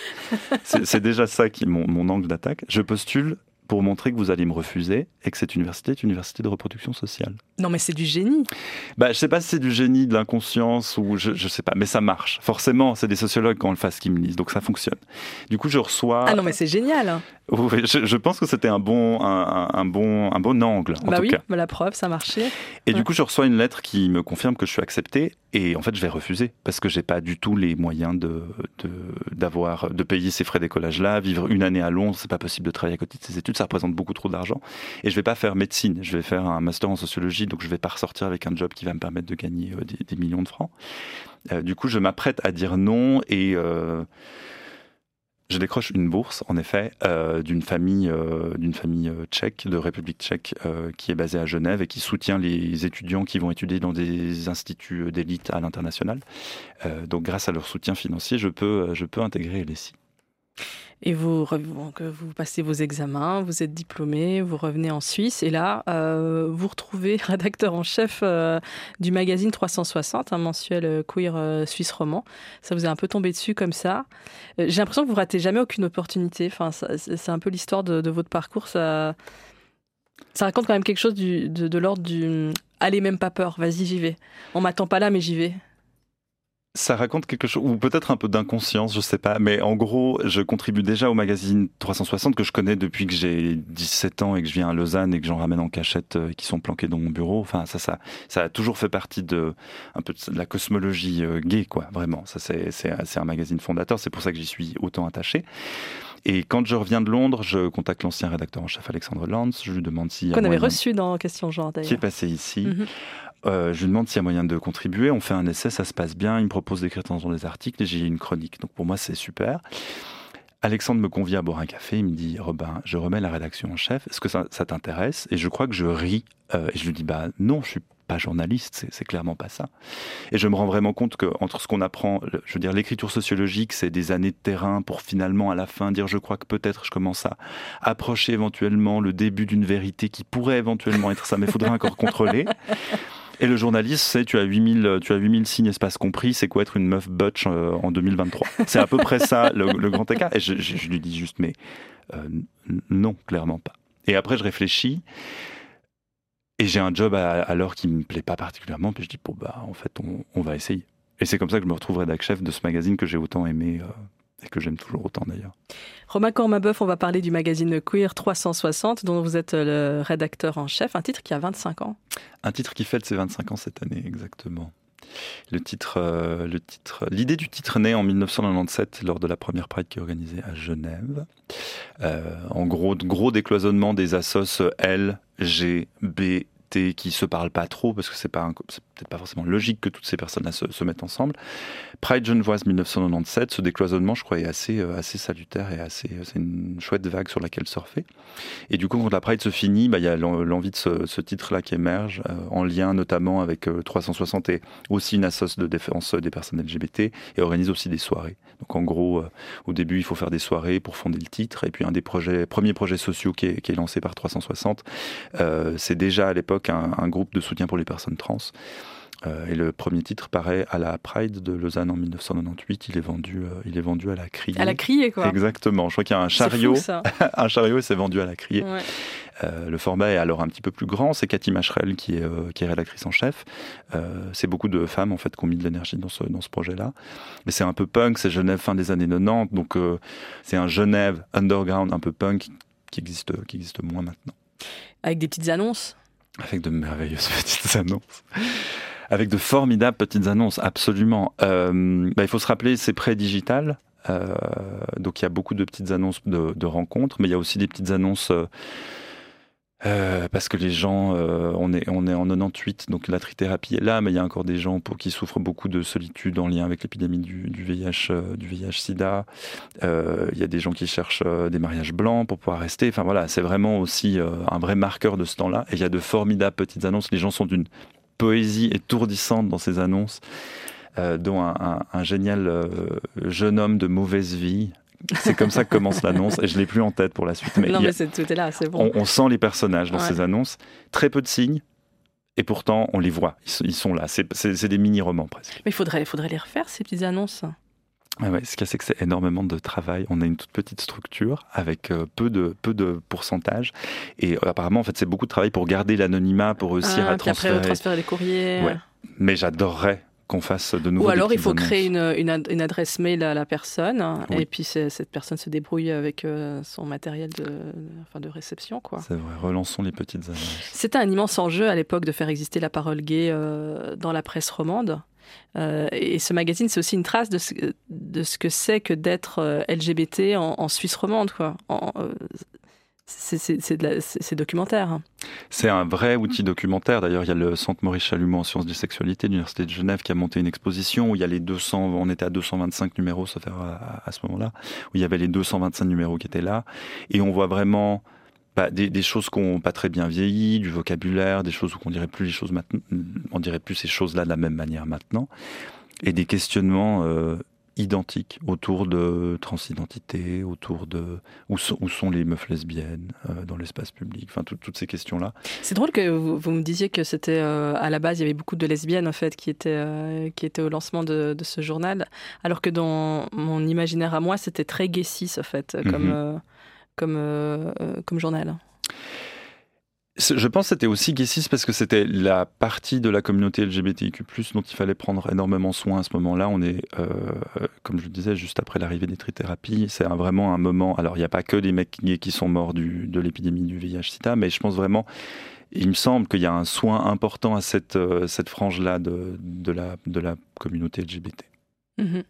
c'est déjà ça qui mon, mon angle d'attaque. Je postule pour montrer que vous allez me refuser et que cette université est une université de reproduction sociale. Non, mais c'est du génie. Bah, je sais pas si c'est du génie, de l'inconscience ou je, je sais pas, mais ça marche. Forcément, c'est des sociologues quand on le fasse qui me lisent, donc ça fonctionne. Du coup, je reçois. Ah non, mais c'est génial. Oui, je, je, pense que c'était un bon, un, un, bon, un bon angle. En bah tout oui, cas. bah la preuve, ça marchait. Et ouais. du coup, je reçois une lettre qui me confirme que je suis accepté. Et en fait, je vais refuser parce que j'ai pas du tout les moyens de d'avoir de, de, payer ces frais d'écolage là, vivre une année à Londres, c'est pas possible de travailler à côté de ces études, ça représente beaucoup trop d'argent. Et je vais pas faire médecine, je vais faire un master en sociologie, donc je vais pas ressortir avec un job qui va me permettre de gagner euh, des, des, millions de francs. Euh, du coup, je m'apprête à dire non et euh, je décroche une bourse, en effet, euh, d'une famille, euh, d'une famille tchèque, de République tchèque, euh, qui est basée à Genève et qui soutient les étudiants qui vont étudier dans des instituts d'élite à l'international. Euh, donc, grâce à leur soutien financier, je peux, je peux intégrer. Et vous, donc, vous passez vos examens, vous êtes diplômé, vous revenez en Suisse et là, euh, vous retrouvez rédacteur en chef euh, du magazine 360, un mensuel queer euh, suisse roman. Ça vous est un peu tombé dessus comme ça. Euh, j'ai l'impression que vous ratez jamais aucune opportunité. Enfin, c'est un peu l'histoire de, votre parcours. Ça, ça raconte quand même quelque chose de, de l'ordre du allez même pas peur, vas-y j'y vais. On m'attend pas là mais j'y vais ça raconte quelque chose, ou peut-être un peu d'inconscience, je sais pas, mais en gros, je contribue déjà au magazine 360 que je connais depuis que j'ai 17 ans et que je viens à Lausanne et que j'en ramène en cachette euh, qui sont planqués dans mon bureau. Enfin, ça, ça, ça a toujours fait partie de un peu de la cosmologie euh, gay, quoi, vraiment. Ça, c'est, c'est, c'est un magazine fondateur, c'est pour ça que j'y suis autant attaché. Et quand je reviens de Londres, je contacte l'ancien rédacteur en chef Alexandre Lance. Je lui demande a. Qu'on avait reçu dans Question Genre d'ailleurs. Qui est passé ici. Mm-hmm. Euh, je lui demande s'il y a moyen de contribuer. On fait un essai, ça se passe bien. Il me propose d'écrire dans des articles et j'ai une chronique. Donc pour moi, c'est super. Alexandre me convie à boire un café. Il me dit Robin, je remets la rédaction en chef. Est-ce que ça, t'intéresse? Et je crois que je ris. Euh, et je lui dis Bah non, je suis pas journaliste, c'est clairement pas ça. Et je me rends vraiment compte que entre ce qu'on apprend, je veux dire, l'écriture sociologique, c'est des années de terrain pour finalement à la fin dire je crois que peut-être je commence à approcher éventuellement le début d'une vérité qui pourrait éventuellement être ça, mais il faudrait encore contrôler. Et le journaliste, c'est tu as 8000, tu as 8000 signes espace compris, c'est quoi être une meuf butch euh, en 2023 C'est à peu près ça le, le grand écart. Et je, je, je, lui dis juste, mais euh, non, clairement pas. Et après, je réfléchis. Et j'ai un job à, à l'heure qui me plaît pas particulièrement. Puis je dis, bon, bah, en fait, on, on va essayer. Et c'est comme ça que je me retrouve rédac chef de ce magazine que j'ai autant aimé. Euh, et que j'aime toujours autant d'ailleurs. Romain Cormabeuf, on va parler du magazine Queer 360 dont vous êtes le rédacteur en chef, un titre qui a 25 ans. Un titre qui fête ses 25 ans cette année, exactement. Le titre, euh, le titre, l'idée du titre naît en 1997 lors de la première Pride qui est organisée à Genève. Euh, en gros, gros décloisonnement des assos L, G, B, qui se parlent pas trop parce que c'est pas c'est peut-être pas forcément logique que toutes ces personnes-là se, se, mettent ensemble. Pride Genevoise 1997, ce décloisonnement, je crois, est assez assez salutaire et assez c'est une chouette vague sur laquelle surfer. Et du coup, quand la Pride se finit, bah il y a l'envie de ce, ce titre-là qui émerge euh, en lien notamment avec euh, 360 et aussi une assoce de défense des personnes LGBT et organise aussi des soirées. Donc en gros, euh, au début, il faut faire des soirées pour fonder le titre et puis un des projets premiers projets sociaux qui est, qui est lancé par 360, euh, c'est déjà à l'époque un, un, groupe de soutien pour les personnes trans. Euh, et le premier titre paraît à la Pride de Lausanne en 1998. Il est vendu, euh, il est vendu à la criée. À la criée, quoi. Exactement. Je crois qu'il y a un chariot, fou, un chariot et c'est vendu à la criée. Ouais. Euh, le format est alors un petit peu plus grand. C'est Cathy Macherel qui est, euh, qui est rédactrice en chef. Euh, c'est beaucoup de femmes en fait qui ont mis de l'énergie dans ce, dans ce projet-là. Mais c'est un peu punk. C'est Genève fin des années 90, donc c'est un Genève underground un peu punk qui existe, qui existe moins maintenant. Avec des petites annonces. Avec de merveilleuses petites annonces avec de formidables petites annonces, absolument. Euh, bah, il faut se rappeler, c'est pré-digital. Euh, donc il y a beaucoup de petites annonces de, rencontres, mais il y a aussi des petites annonces. Euh, parce que les gens, on, est, on est en 98, donc la trithérapie est là, mais il y a encore des gens pour, qui souffrent beaucoup de solitude en lien avec l'épidémie du, du, VIH, du VIH-Sida. il y a des gens qui cherchent des mariages blancs pour pouvoir rester. Enfin voilà, c'est vraiment aussi un vrai marqueur de ce temps-là. Et il y a de formidables petites annonces. Les gens sont d'une poésie étourdissante dans ces annonces. dont un, un génial jeune homme de mauvaise vie, c'est comme ça que commence l'annonce et je l'ai plus en tête pour la suite. Mais non, mais tout est là, c'est bon. On, sent les personnages dans ces annonces. Très peu de signes. Et pourtant, on les voit, ils, sont là. C'est des mini-romans presque. Mais il faudrait, faudrait les refaire, ces petites annonces. Ah ouais, ce qu'il y a, c'est que c'est énormément de travail. On a une toute petite structure avec euh, peu de peu de pourcentage. Et euh, apparemment, en fait, c'est beaucoup de travail pour garder l'anonymat, pour réussir ah, à transférer. Après, transférer les courriers. Ouais. Mais j'adorerais qu'on fasse de nouveau. Ou alors il faut créer une, une, adresse mail à la personne et puis cette personne se débrouille avec euh, son matériel de, enfin, de réception. quoi. C'est vrai, relançons les petites annonces. C'était un immense enjeu à l'époque de faire exister la parole gay euh, dans la presse romande. Euh, et ce magazine, c'est aussi une trace de ce, de ce que c'est que d'être LGBT en, Suisse romande. Quoi. En, c'est documentaire. C'est un vrai outil documentaire. D'ailleurs, il y a le Centre Maurice Chalumeau en sciences de sexualité de l'Université de Genève qui a monté une exposition où il y a les 200, on était à 225 numéros, fait à, ce moment-là, où il y avait les 225 numéros qui étaient là. Et on voit vraiment bah, des, choses qui n'ont pas très bien vieilli, du vocabulaire, des choses où on dirait plus les choses maintenant, on dirait plus ces choses-là de la même manière maintenant. Et des questionnements euh, identiques autour de transidentité, autour de où sont, où sont les meufs lesbiennes euh, dans l'espace public, enfin toutes ces questions-là. C'est drôle que vous, me disiez que c'était euh, à la base il y avait beaucoup de lesbiennes en fait qui étaient euh, qui étaient au lancement de, ce journal, alors que dans mon imaginaire à moi c'était très gay en fait comme mhm. Comme comme journal. Je pense que c'était aussi Guessis parce que c'était la partie de la communauté LGBTIQ+, dont il fallait prendre énormément soin à ce moment-là. On est, euh, comme je le disais, juste après l'arrivée des trithérapies. C'est vraiment un moment. Alors, il n'y a pas que des mecs qui sont morts du, de l'épidémie du VIH-Sida, mais je pense vraiment. Il me semble qu'il y a un soin important à cette, euh, cette frange-là de, de, la, de la communauté LGBT. Mhm.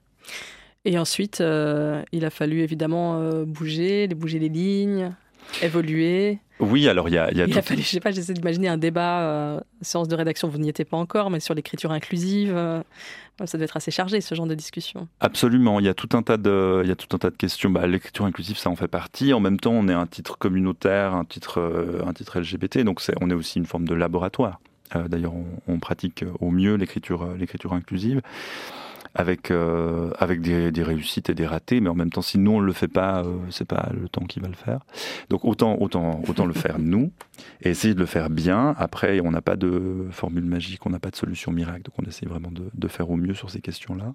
Et ensuite, euh, il a fallu évidemment bouger, bouger les lignes, évoluer. Oui, alors il y a, il, a fallu, je sais pas, j'essaie d'imaginer un débat, euh, séance de rédaction, vous n'y étiez pas encore, mais sur l'écriture inclusive, euh, ça doit être assez chargé ce genre de discussion. Absolument, il y a tout un tas de, il y a tout un tas de questions. Bah, l'écriture inclusive, ça en fait partie. En même temps, on est un titre communautaire, un titre, euh, un titre LGBT, donc on est aussi une forme de laboratoire. D'ailleurs, on, on, pratique au mieux l'écriture, l'écriture inclusive avec euh, avec des, des, réussites et des ratés, mais en même temps, si nous on le fait pas, euh, c'est pas le temps qui va le faire. Donc autant autant autant le faire nous et essayer de le faire bien. Après, on n'a pas de formule magique, on n'a pas de solution miracle, donc on essaie vraiment de, de faire au mieux sur ces questions-là.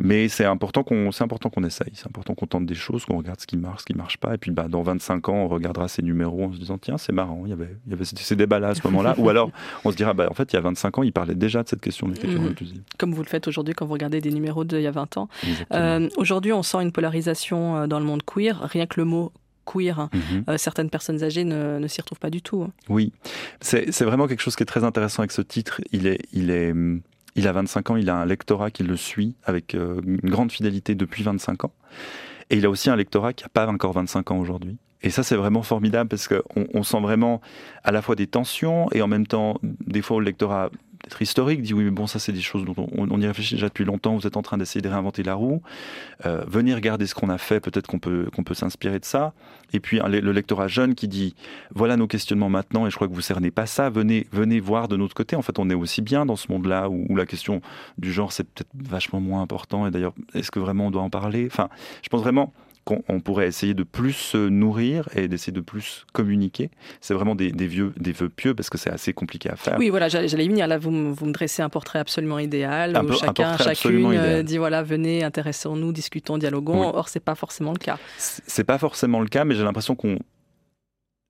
Mais c'est important qu'on c'est important qu'on essaye, c'est important qu'on tente des choses, qu'on regarde ce qui marche, ce qui marche pas, et puis bah, dans 25 ans on regardera ces numéros en se disant tiens c'est marrant, il y avait, il y avait ces débats-là à ce moment-là, ou alors on se dira bah en fait il y a 25 ans il parlait déjà de cette question de l'écriture mmh. inclusive. Comme vous le faites aujourd'hui quand vous regardez des numéros d'il y a 20 ans. Euh, aujourd'hui on sent une polarisation euh, dans le monde queer, rien que le mot queer. Hein. Mmh. Euh, certaines personnes âgées ne, ne s'y retrouvent pas du tout. Hein. Oui, c'est vraiment quelque chose qui est très intéressant avec ce titre. Il est, il est, hum, il a 25 ans, il a un lectorat qui le suit avec euh, une grande fidélité depuis 25 ans. Et il a aussi un lectorat qui n'a pas encore 25 ans aujourd'hui. Et ça, c'est vraiment formidable parce qu'on on sent vraiment à la fois des tensions et en même temps, des fois, le lectorat être historique, dit oui, mais bon, ça c'est des choses dont on, y réfléchit déjà depuis longtemps, vous êtes en train d'essayer de réinventer la roue, euh, venez regarder ce qu'on a fait, peut-être qu'on peut, peut s'inspirer de ça. Et puis le lectorat jeune qui dit, voilà nos questionnements maintenant, et je crois que vous cernez pas ça, venez, venez voir de notre côté. En fait, on est aussi bien dans ce monde-là où, où la question du genre c'est peut-être vachement moins important, et d'ailleurs, est-ce que vraiment on doit en parler? Enfin, je pense vraiment qu'on pourrait essayer de plus se nourrir et d'essayer de plus communiquer. C'est vraiment des, vieux, des vœux pieux parce que c'est assez compliqué à faire. Oui, voilà, j'allais venir. Là, vous, vous, me dressez un portrait absolument idéal où chacun, chacune euh, dit voilà, venez, intéressons-nous, discutons, dialoguons. Or, c'est pas forcément le cas. C'est pas forcément le cas, mais j'ai l'impression qu'on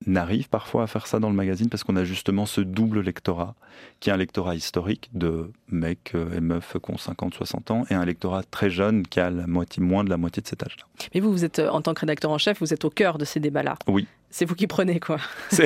n'arrive parfois à faire ça dans le magazine parce qu'on a justement ce double lectorat, qui est un lectorat historique de mecs euh, et meufs qui ont 50, 60 ans, et un lectorat très jeune qui a la moitié, moins de la moitié de cet âge-là. Mais vous, vous êtes, euh, en tant que rédacteur en chef, vous êtes au cœur de ces débats-là. Oui. C'est vous qui prenez, quoi.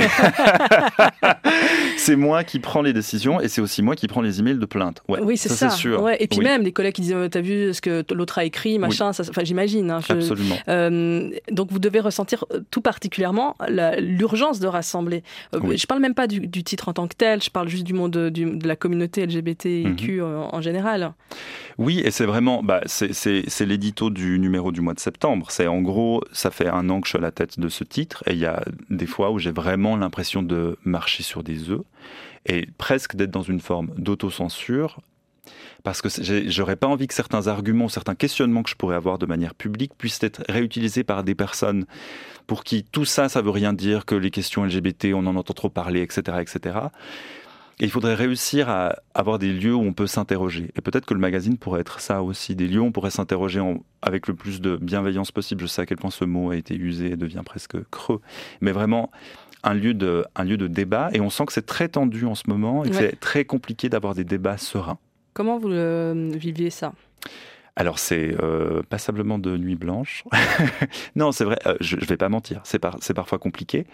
C'est moi qui prends les décisions et c'est aussi moi qui prends les emails de plainte. Ouais, oui, c'est ça. sûr. Ouais. Et puis même, les collègues qui disent T'as vu ce que l'autre a écrit, machin, enfin, j'imagine. Hein, Absolument. Euh, donc vous devez ressentir euh, tout particulièrement l'urgence de rassembler. Euh, je parle même pas du, titre en tant que tel, je parle juste du monde de la communauté LGBTIQ mhm. en, général. Oui, et c'est vraiment, bah, c'est l'édito du numéro du mois de septembre. C'est en gros, ça fait un an que je suis à la tête de ce titre et il y a des fois où j'ai vraiment l'impression de marcher sur des œufs et presque d'être dans une forme d'autocensure parce que j'aurais pas envie que certains arguments, certains questionnements que je pourrais avoir de manière publique puissent être réutilisés par des personnes pour qui tout ça, ça veut rien dire, que les questions LGBT, on en entend trop parler, etc., etc. Et il faudrait réussir à avoir des lieux où on peut s'interroger. Et peut-être que le magazine pourrait être ça aussi, des lieux où on pourrait s'interroger avec le plus de bienveillance possible. Je sais à quel point ce mot a été usé et devient presque creux. Mais vraiment, un lieu de, un lieu de débat. Et on sent que c'est très tendu en ce moment et que c'est très compliqué d'avoir des débats sereins. Comment vous le viviez ça? Alors c'est euh, passablement de nuit blanche. non, c'est vrai, euh, je, ne vais pas mentir, c'est parfois compliqué.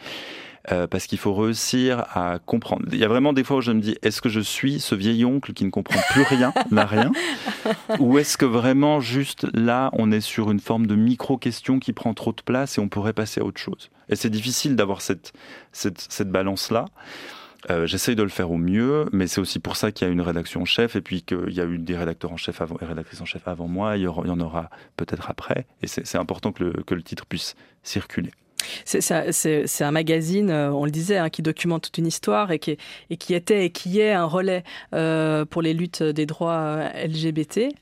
Euh, parce qu'il faut réussir à comprendre. Il y a vraiment des fois où je me dis, est-ce que je suis ce vieil oncle qui ne comprend plus rien, n'a rien? Ou est-ce que vraiment juste là, on est sur une forme de micro-question qui prend trop de place et on pourrait passer à autre chose? Et c'est difficile d'avoir cette, cette, cette balance-là. Euh, j'essaye de le faire au mieux, mais c'est aussi pour ça qu'il y a une rédaction en chef et puis qu'il y a eu des rédacteurs en chef avant, et rédactrices en chef avant moi. Il y, en aura peut-être après. Et c'est important que le, que le titre puisse circuler. C'est un magazine, euh, on le disait, hein, qui documente toute une histoire et qui, était et qui est un relais euh, pour les luttes des droits LGBT.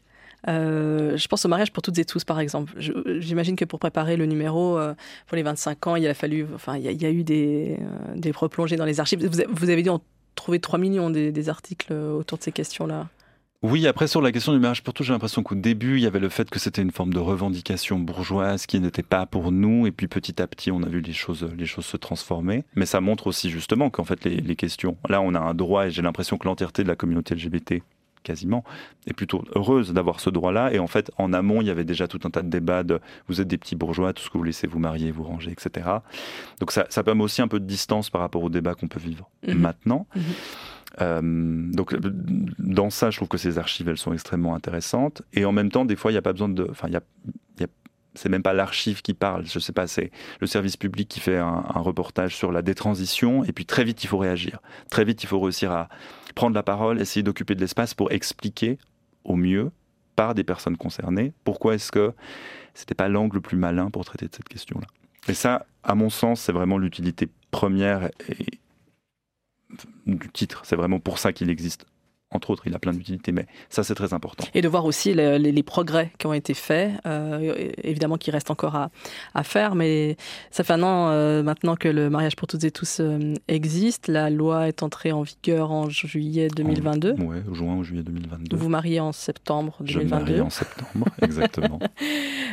Euh, je pense au mariage pour toutes et tous, par exemple. J'imagine que pour préparer le numéro pour les 25 ans, il a fallu, enfin, il y a, eu des, des replongées dans les archives. Vous, avez dû en trouver 3 millions des, articles autour de ces questions-là. Oui, après sur la question du mariage pour tous, j'ai l'impression qu'au début, il y avait le fait que c'était une forme de revendication bourgeoise qui n'était pas pour nous, et puis petit à petit, on a vu les choses, les choses se transformer. Mais ça montre aussi justement qu'en fait, les, les questions, là, on a un droit, et j'ai l'impression que l'entièreté de la communauté LGBT quasiment, est plutôt heureuse d'avoir ce droit-là. Et en fait, en amont, il y avait déjà tout un tas de débats de vous êtes des petits bourgeois, tout ce que vous laissez vous marier, vous ranger, etc. Donc ça, ça permet aussi un peu de distance par rapport au débat qu'on peut vivre mhm. maintenant. Mhm. Euh, donc dans ça, je trouve que ces archives, elles sont extrêmement intéressantes. Et en même temps, des fois, il n'y a pas besoin de... Enfin, il y a, c'est même pas l'archive qui parle, je sais pas, c'est le service public qui fait un, reportage sur la détransition, et puis très vite il faut réagir. Très vite il faut réussir à, prendre la parole, essayer d'occuper de l'espace pour expliquer au mieux par des personnes concernées pourquoi est-ce que c'était pas l'angle le plus malin pour traiter de cette question-là. Et ça, à mon sens, c'est vraiment l'utilité première du titre. C'est vraiment pour ça qu'il existe entre autres, il a plein d'utilités, mais ça c'est très important. Et de voir aussi les, progrès qui ont été faits, euh, évidemment qu'il reste encore à, à, faire, mais ça fait un an euh, maintenant que le mariage pour toutes et tous euh, existe. La loi est entrée en vigueur en juillet 2022. Oui, juin ou juillet 2022. Vous mariez en septembre 2022. Je marie en septembre, exactement.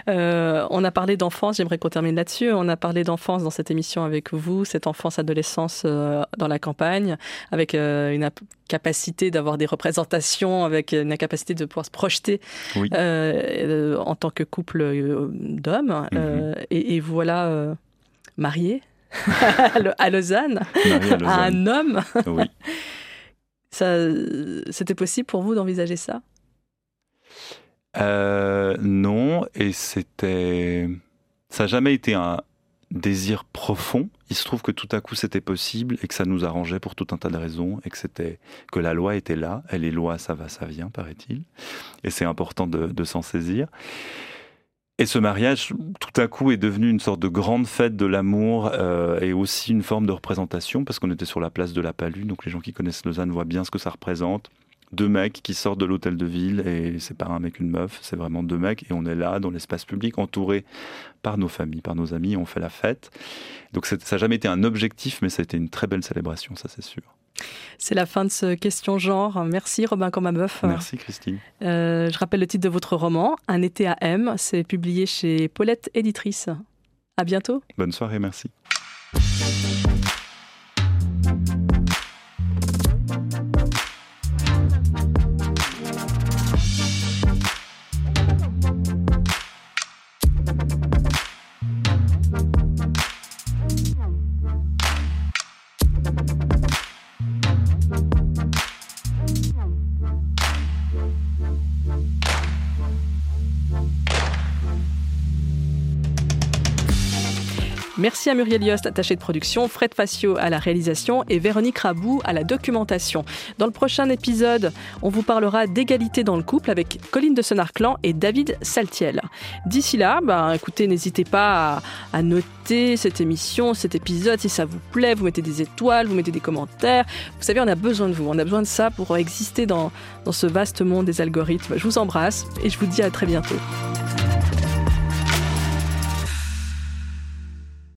on a parlé d'enfance, j'aimerais qu'on termine là-dessus. On a parlé d'enfance dans cette émission avec vous, cette enfance-adolescence dans la campagne, avec une capacité d'avoir des représentations, avec une capacité de pouvoir se projeter euh, en tant que couple euh, d'hommes. Mhm. Euh, et, voilà, marié à Lausanne, à, un homme. Oui. C'était possible pour vous d'envisager ça? Non, et c'était. Ça n'a jamais été un, désir profond. Il se trouve que tout à coup c'était possible et que ça nous arrangeait pour tout un tas de raisons et que c'était que la loi était là. Elle est loi, ça va, ça vient, paraît-il. Et c'est important de, s'en saisir. Et ce mariage, tout à coup, est devenu une sorte de grande fête de l'amour euh, et aussi une forme de représentation parce qu'on était sur la place de la Palue. Donc les gens qui connaissent Lausanne voient bien ce que ça représente deux mecs qui sortent de l'hôtel de ville et c'est pas un mec une meuf, c'est vraiment deux mecs et on est là dans l'espace public entouré par nos familles, par nos amis, on fait la fête. Donc ça n'a jamais été un objectif mais ça a été une très belle célébration, ça c'est sûr. C'est la fin de ce question genre. Merci Robin Cormabeuf. Merci Christine. Euh, je rappelle le titre de votre roman, Un été à M. C'est publié chez Paulette Éditrice. À bientôt. Bonne soirée, merci. Merci à Muriel Yost, attachée de production, Fred Facio à la réalisation et Véronique Rabou à la documentation. Dans le prochain épisode, on vous parlera d'égalité dans le couple avec Colline de Sonarclan et David Saltiel. D'ici là, bah, écoutez, n'hésitez pas à, noter cette émission, cet épisode, si ça vous plaît, vous mettez des étoiles, vous mettez des commentaires. Vous savez, on a besoin de vous, on a besoin de ça pour exister dans, dans ce vaste monde des algorithmes. Je vous embrasse et je vous dis à très bientôt.